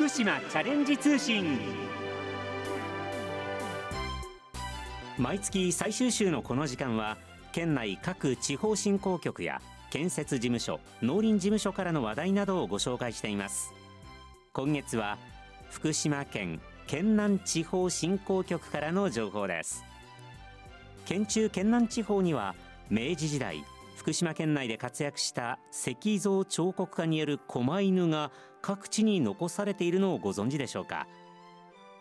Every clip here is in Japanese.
福島チャレンジ通信。毎月最終週のこの時間は県内各地方振興局や建設事務所農林事務所からの話題などをご紹介しています。今月は福島県県南地方振興局からの情報です。県中県南地方には明治時代福島県内で活躍した石像彫刻家による狛犬が各地に残されているのをご存知でしょうか？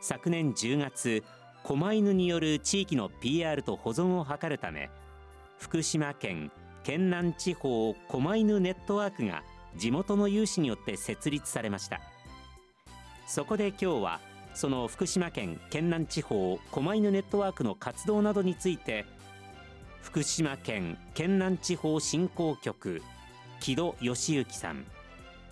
昨年10月狛犬による地域の PR と保存を図るため福島県県南地方狛犬ネットワークが地元の有志によって設立されました。そこで今日はその福島県県南地方狛犬ネットワークの活動などについて福島県県南地方振興局木戸義行さん。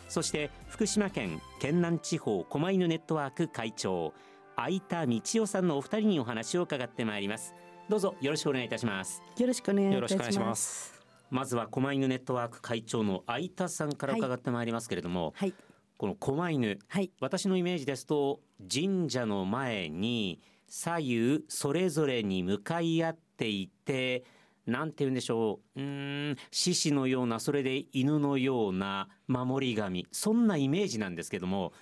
そして福島県県南地方狛犬ネットワーク会長相田道夫さんのお二人にお話を伺ってまいります。どうぞよろしくお願いいたします。よろしくお願いいたします。まずは狛犬ネットワーク会長の相田さんから伺ってまいりますけれども、はい。この狛犬はい。私のイメージですと神社の前に左右それぞれに向かい合っていてなんて言うんでしょう。うーん獅子のようなそれで犬のような守り神。そんなイメージなんですけども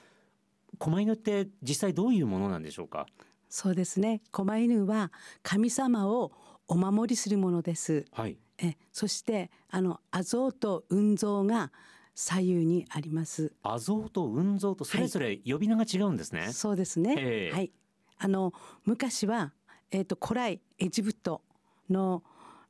狛犬って実際どういうものなんでしょうか？そうですね。狛犬は神様をお守りするものです。はい。えそしてあの阿蔵と雲蔵が左右にあります。阿蔵と雲蔵とそれぞれ呼び名が違うんですね、そうですね、ええ。はい。あの昔はえっ、と古来エジプトの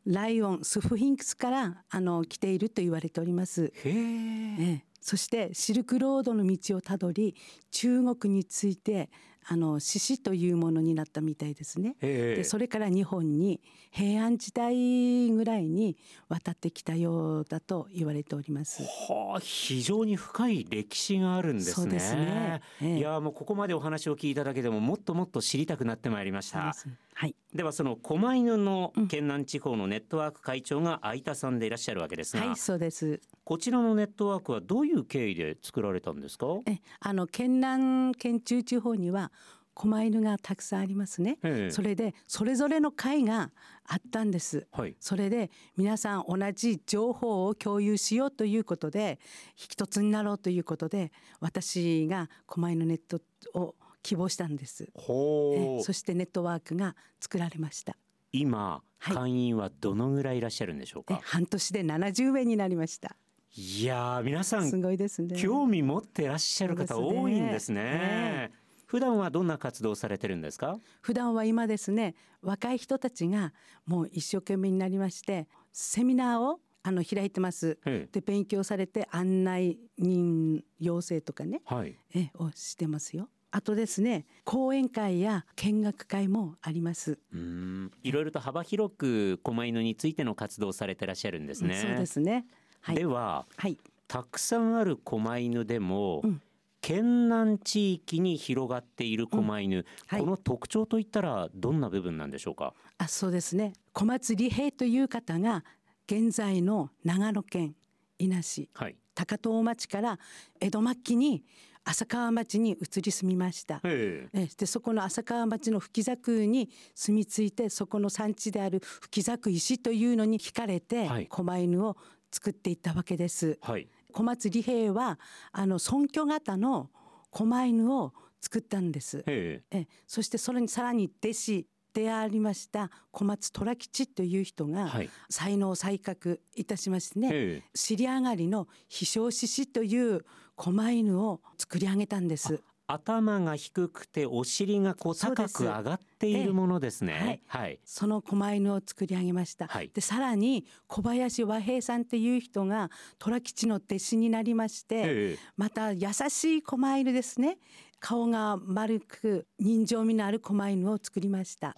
ライオンスフィンクスからあの来ていると言われております。へえええ、そしてシルクロードの道をたどり中国についてあの獅子というものになったみたいですね。でそれから日本に平安時代ぐらいに渡ってきたようだと言われております。はあ、非常に深い歴史があるんですね。そうですねええいやもうここまでお話を聞いただけでももっともっと知りたくなってまいりました。はい、ではその狛犬の県南地方のネットワーク会長が相田さんでいらっしゃるわけですが、はい、そうです。こちらのネットワークはどういう経緯で作られたんですか？え、あの県南県中地方には狛犬がたくさんありますね。ええそれでそれぞれの会があったんです。はい。それで皆さん同じ情報を共有しようということで一つになろうということで私が狛犬ネットを希望したんです。ほそしてネットワークが作られました。今はい会員はどのぐらいいらっしゃるんでしょうえか。半年で70名になりました。いやー皆さすんごいですね。興味持ってらっしゃる方多いんですね。え普段はどんな活動をされてるんですか？普段は今ですね若い人たちがもう一生懸命になりましてセミナーをあの開いてます。ええで勉強されて案内人養成とかねはい。えをしてますよ。あとですね講演会や見学会もあります。うーんいろいろと幅広く狛犬についての活動をされてらっしゃるんですね。そうですね。はい。でははい。たくさんある狛犬でも、うん県南地域に広がっている狛犬、はいこの特徴といったらどんな部分なんでしょうか？あ、そうですね。小松利平という方が現在の長野県伊那市はい。高遠町から江戸末期に浅川町に移り住みました。ええでそこの浅川町の吹作に住み着いてそこの産地である吹作石というのに惹かれて、はい狛犬を作っていったわけです。はい。小松利平はあの尊居型の狛犬を作ったんです。ええそしてそれにさらに弟子でありました小松虎吉という人がはい才能を採覚いたしましてね、ええ尻上がりの飛翔獅子という狛犬を作り上げたんです。頭が低くてお尻がこう高く上がっているものですね。えはい。その狛犬を作り上げました。はいでさらに小林和平さんという人が虎吉の弟子になりまして、ええまた優しい狛犬ですね顔が丸く人情味のある狛犬を作りました。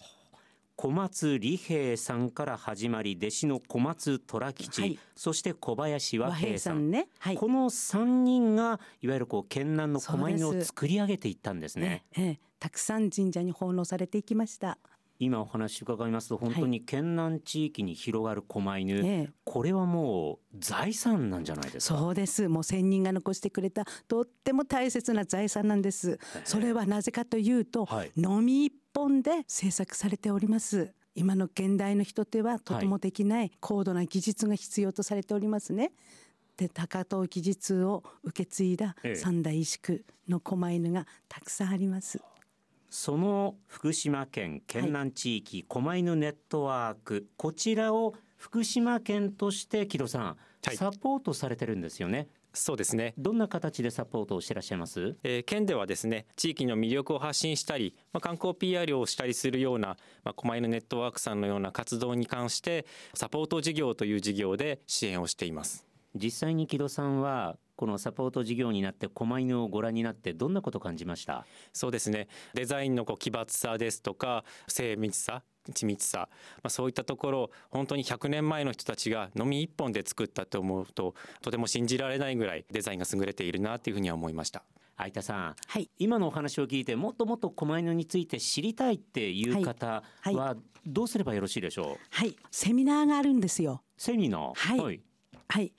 小松利平さんから始まり弟子の小松虎吉、はいそして小林和和平平さんね。はい。この三人がいわゆるこう県南の狛犬を作り上げていったんですね。ええええたくさん神社に奉納されていきました。今お話伺いますと本当に県南地域に広がる狛犬、ええ。これはもう財産なんじゃないですか？そうです。もう先人が残してくれた。とっても大切な財産なんです。それはなぜかというと、はい。のみ一本で制作されております。今の現代の人ではとてもできない。高度な技術が必要とされておりますね。で高遠技術を受け継いだええ。三大石工の狛犬がたくさんありますその福島県県南地域狛犬ネットワーク、こちらを福島県として木戸さん、はいサポートされてるんですよねそうですね。どんな形でサポートをしてらっしゃいます？えー県ではですね地域の魅力を発信したり、まあ、観光 PR をしたりするような、まあ、狛犬ネットワークさんのような活動に関してサポート事業という事業で支援をしています。実際に木戸さんはこのサポート事業になって狛犬をご覧になってどんなことを感じました？そうですね。デザインのこう奇抜さですとか精密さ緻密さ、まあ、そういったところ本当に100年前の人たちがのみ一本で作ったと思うととても信じられないぐらいデザインが優れているなというふうには思いました。相田さんはい。今のお話を聞いてもっともっと狛犬について知りたいっていう方はい。はどうすればよろしいでしょう、はい。セミナーがあるんですよ。セミナー？はい。はい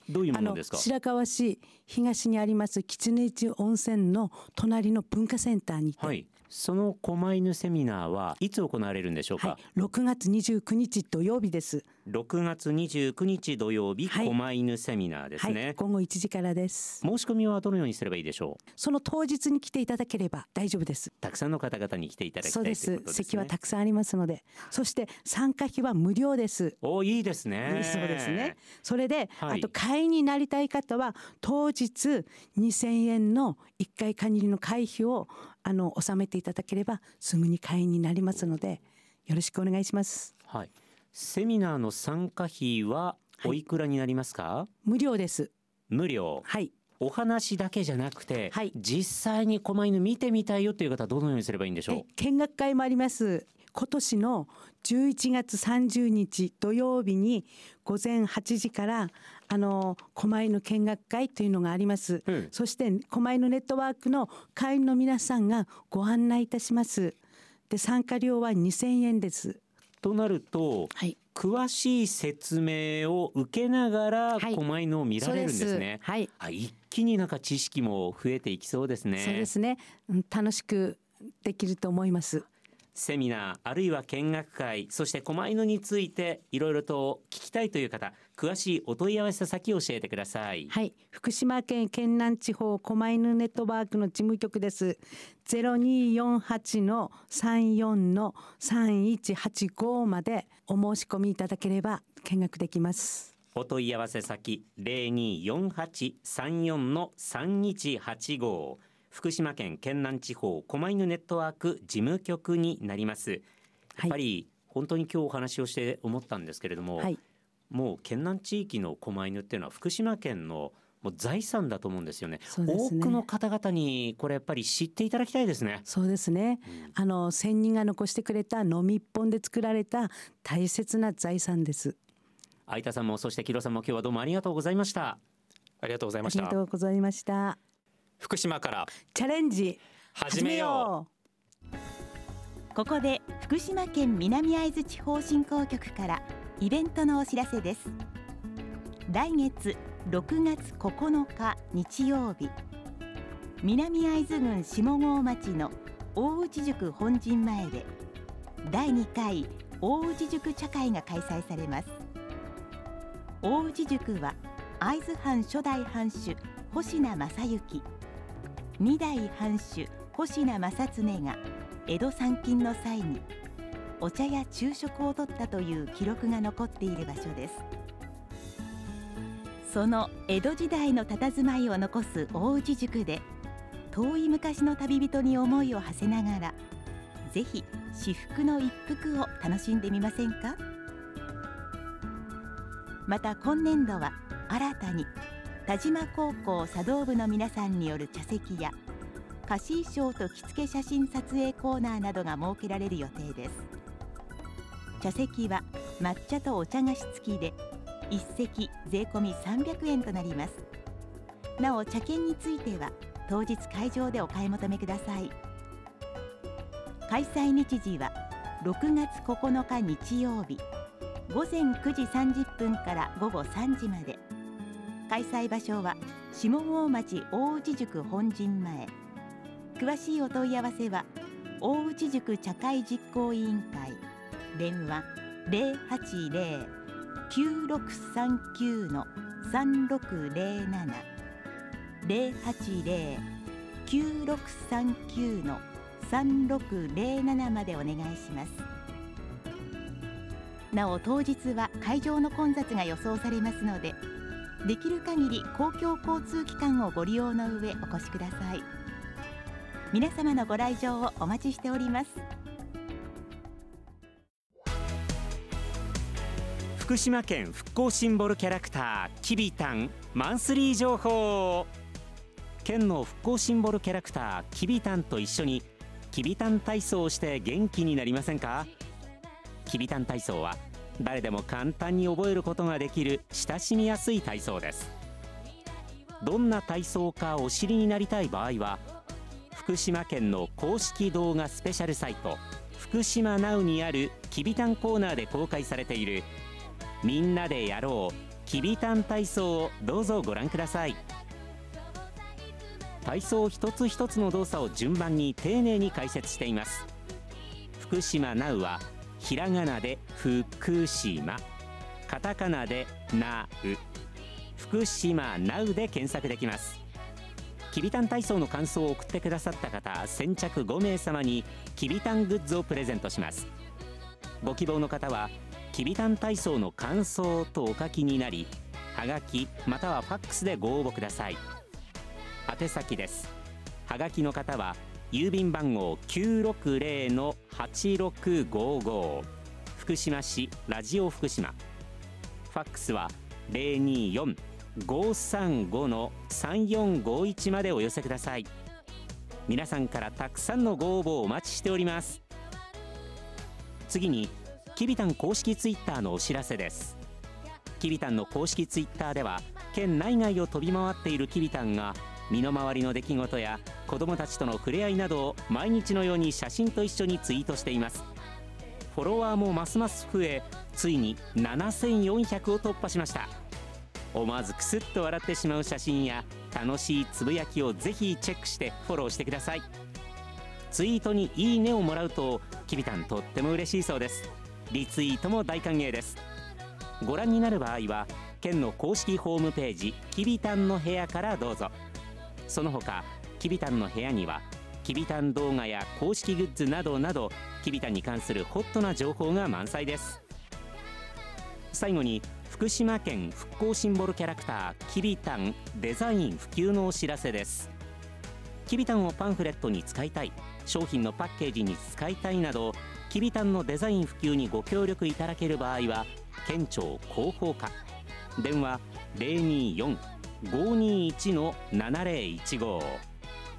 どういうもあののですか？白河市東にあります狐市温泉の隣の文化センターにて、はい。その狛犬セミナーはいつ行われるんでしょうか、はい、6月29日土曜日です。6月29日土曜日、はい狛犬セミナーですはいね、、午後1時からです。申し込みはどのようにすればいいでしょう？その当日に来ていただければ大丈夫です。たくさんの方々に来ていただきたそうでいということですね席はたくさんありますので、そして参加費は無料です。おいいですねそうですね。それで、はいあと会員になりたい方は当日2000円の1回限りの会費をあの納めていただければすぐに会員になりますのでよろしくお願いします。はいセミナーの参加費はおい。くらになりますか、無料です。無料。はい。お話だけじゃなくて、はい。実際に狛犬見てみたいよという方はどのようにすればいいんでしょえ見学会もあります。今年の11月30日土曜日に午前8時からあの狛犬見学会というのがあります、うん。そして狛犬ネットワークの会員の皆さんがご案内いたします。で参加料は2000円です。うとなるとはい。詳しい説明を受けながらはい。狛犬を見られるんですね、はい。あ一気になんか知識も増えていきそうですね。そうですね。うん楽しくできると思いますセミナーあるいは見学会そして狛犬についていろいろと聞きたいという方詳しいお問い合わせ先を教えてくださいはい、福島県県南地方狛犬ネットワークの事務局です。ゼロ二四八の三四の三一八五までお申し込みいただければ見学できます。お問い合わせ先零二四八三四の三一八五福島県県南地方狛犬ネットワーク事務局になります。やっぱり本当に今日お話をして思ったんですけれども、はい、もう県南地域の狛犬っていうのは福島県のもう財産だと思うんですよね。そうですね。多くの方々にこれやっぱり知っていただきたいですね。そうですね。あの先人が残してくれたのみ一本で作られた大切な財産です。相田さんもそして木戸さんも今日はどうもありがとうございました。ありがとうございありがましたとうございました。福島から。チャレンジ。始めよう。ここで福島県南会津地方振興局からイベントのお知らせです。来月6月9日日曜日。南会津郡下郷町の大内塾本陣前で第2回大内塾茶会が開催されます。大内塾は会津藩初代藩主星名正幸二代藩主星名正恒が江戸参勤の際にお茶や昼食をとったという記録が残っている場所です。その江戸時代の佇まいを残す大内塾で遠い昔の旅人に思いを馳せながらぜひ至福の一服を楽しんでみませんか？また今年度は新たに田島高校茶道部の皆さんによる茶席や貸衣装と着付け写真撮影コーナーなどが設けられる予定です。茶席は抹茶とお茶菓子付きで一席税込み300円となります。なお茶券については当日会場でお買い求めください。開催日時は6月9日日曜日午前9時30分から午後3時まで。開催場所は下大町大内塾本陣前。詳しいお問い合わせは大内塾茶会実行委員会。電話080-9639の3607 080-9639の3607までお願いします。なお当日は会場の混雑が予想されますのでできる限り公共交通機関をご利用の上お越しください。皆様のご来場をお待ちしております。福島県復興シンボルキャラクターきびたんマンスリー情報県の復興シンボルキャラクターきびたんと一緒にきびたん体操をして元気になりませんか？きびたん体操は誰でも簡単に覚えることができる親しみやすい体操です。どんな体操かお知りになりたい場合は福島県の公式動画スペシャルサイト福島ナウにあるきびたんコーナーで公開されているみんなでやろうきびたん体操をどうぞご覧ください。体操一つ一つの動作を順番に丁寧に解説しています。福島ナウはひらがなで福島カタカナでなう福島ナウで検索できます。きびたん体操の感想を送ってくださった方先着5名様にきびたんグッズをプレゼントします。ご希望の方はきびたん体操の感想とお書きになりはがきまたはファックスでご応募ください。宛先です。はがきの方は郵便番号960の8655福島市ラジオ福島。ファックスは024-535の3451までお寄せください。皆さんからたくさんのご応募をお待ちしております。次にきびたん公式ツイッターのお知らせです。きびたんの公式ツイッターでは県内外を飛び回っているきびたんが身の回りの出来事や子どもたちとの触れ合いなどを毎日のように写真と一緒にツイートしています。フォロワーもますます増えついに7400を突破しました。思わずクスッと笑ってしまう写真や楽しいつぶやきをぜひチェックしてフォローしてください。ツイートにいいねをもらうときびたんとっても嬉しいそうです。リツイートも大歓迎です。ご覧になる場合は県の公式ホームページきびたんの部屋からどうぞ。その他きびたんの部屋にはきびたん動画や公式グッズなどなどきびたんに関するホットな情報が満載です。最後に福島県復興シンボルキャラクターきびたんデザイン普及のお知らせです。きびたんをパンフレットに使いたい商品のパッケージに使いたいなどきびたんのデザイン普及にご協力いただける場合は県庁広報課。電話024 521の7015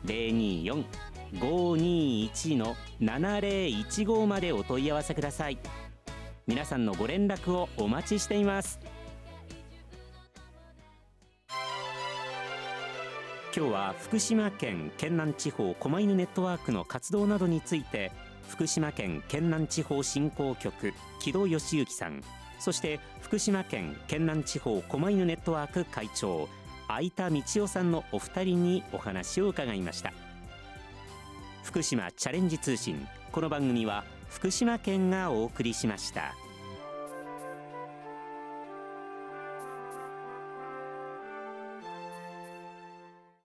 024-521の7015までお問い合わせください。皆さんのご連絡をお待ちしています。今日は福島県県南地方狛犬ネットワークの活動などについて福島県県南地方振興局木戸義行さん。そして福島県県南地方狛犬ネットワーク会長相田道夫さんのお二人にお話を伺いました福島チャレンジ通信この番組は福島県がお送りしました。